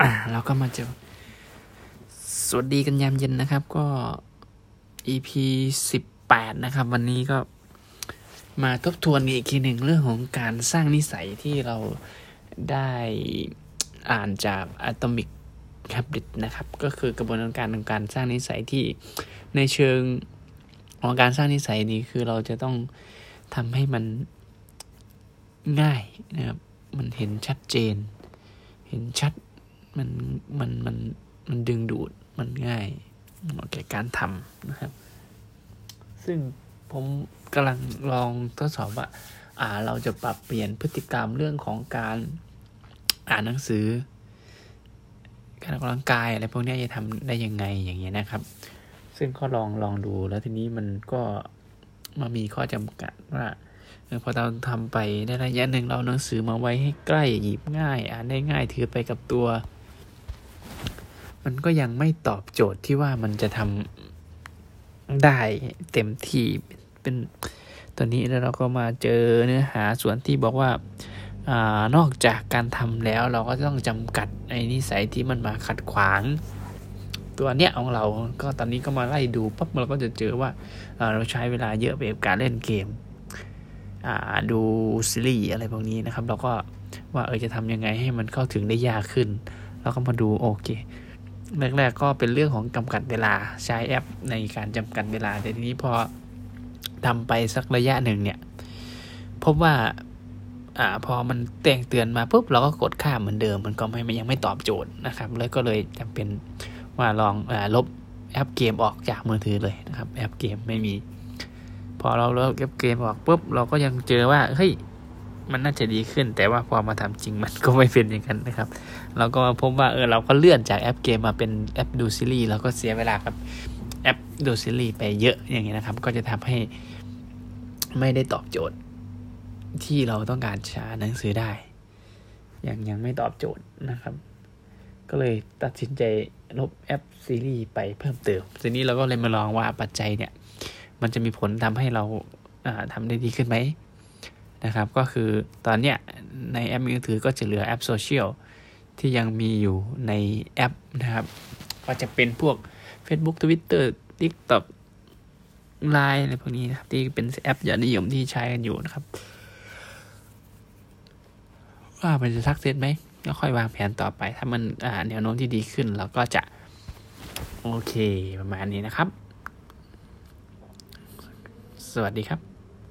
อ่าเราก็มาเจอ สวัสดีกันยามเย็นนะครับ ก็ EP สิบแปดนะครับ วันนี้ก็มาทบทวนอีกทีหนึ่งเรื่องของการสร้างนิสัยที่เราได้อ่านจาก Atomic Habit นะครับ ก็คือกระบวนการของการสร้างนิสัยที่ในเชิงของการสร้างนิสัยนี้คือเราจะต้องทำให้มันง่ายนะครับ มันเห็นชัดเจน เห็นชัด มันมันมันมันดึงดูดมันง่ายเหมาะแก่การทำนะครับ ซึ่งผมกำลังลองทดสอบว่า อ่า เราจะปรับเปลี่ยนพฤติกรรมเรื่องของการอ่านหนังสือ การออกกำลังกายอะไรพวกนี้จะทำได้ยังไงอย่างเงี้ยนะครับ ซึ่งก็ลองลองดูแล้วทีนี้มันก็มามีข้อจำกัดว่าพอเราทำไปได้ระยะหนึ่งเราหนังสือมาไว้ให้ใกล้หยิบง่าย อ่านได้ง่ายถือไปกับตัว มันก็ยังไม่ตอบโจทย์ที่ว่ามันจะทำได้เต็มที่เป็นตัวนี้แล้วเราก็มาเจอเนื้อหาส่วนที่บอกว่าอานอกจากการทำแล้วเราก็ต้องจำกัดไอ้นิสัยที่มันมาขัดขวาง ตัวเนี้ยของเราก็ตอนนี้ก็มาไล่ดูปั๊บเราก็จะเจอว่าเราใช้เวลาเยอะไปกับการเล่นเกมดูซีรีส์อะไรพวกนี้นะครับ เราก็ว่าเออจะทำยังไงให้มันเข้าถึงได้ยากขึ้นเราก็มาดูโอเค แรกๆก็เป็นเรื่องของจำกัดเวลาใช้แอปในการจำกัดเวลา แต่ทีนี้พอทำไปสักระยะหนึ่งเนี่ย พบว่า อ่า พอมันแจ้งเตือนมาปุ๊บเราก็กดข้ามเหมือนเดิม มันก็ไม่ยังไม่ตอบโจทย์นะครับ แล้วก็เลยจำเป็นว่าลองลบแอปเกมออกจากมือถือเลยนะครับ แอปเกมไม่มี พอเราลบแอปเกมออกปุ๊บเราก็ยังเจอว่าเฮ้ย มันน่าจะดีขึ้น แต่ว่าพอมาทำจริงมันก็ไม่เป็นอย่างนั้นนะครับ เราก็มาพบว่าเออเราก็เลื่อนจากแอปเกมมาเป็นแอปดูซีรีส์เราก็เสียเวลากับแอปดูซีรีส์ไปเยอะอย่างนี้นะครับ ก็จะทำให้ไม่ได้ตอบโจทย์ ที่เราต้องการอ่านหนังสือได้ยังยังไม่ตอบโจทย์นะครับ ก็เลยตัดสินใจลบแอปซีรีส์ไปเพิ่มเติมทีนี้เราก็เลยมาลองว่าปัจจัยเนี่ย มันจะมีผลทำให้เราทำได้ดีขึ้นไหม นะครับ ก็คือตอนเนี้ยในแอปมือถือก็จะเหลือแอปโซเชียลที่ยังมีอยู่ในแอปนะครับ ก็จะเป็นพวก Facebook Twitter TikTok ไลน์อะไรพวกนี้นะครับ ที่เป็นแอปยอดนิยมที่ใช้กันอยู่นะครับ ว่ามันจะสักเซตไหมก็ค่อยวางแผนต่อไป ถ้ามันอ่าแนวโน้มที่ดีขึ้นเราก็จะโอเคประมาณนี้นะครับ สวัสดีครับ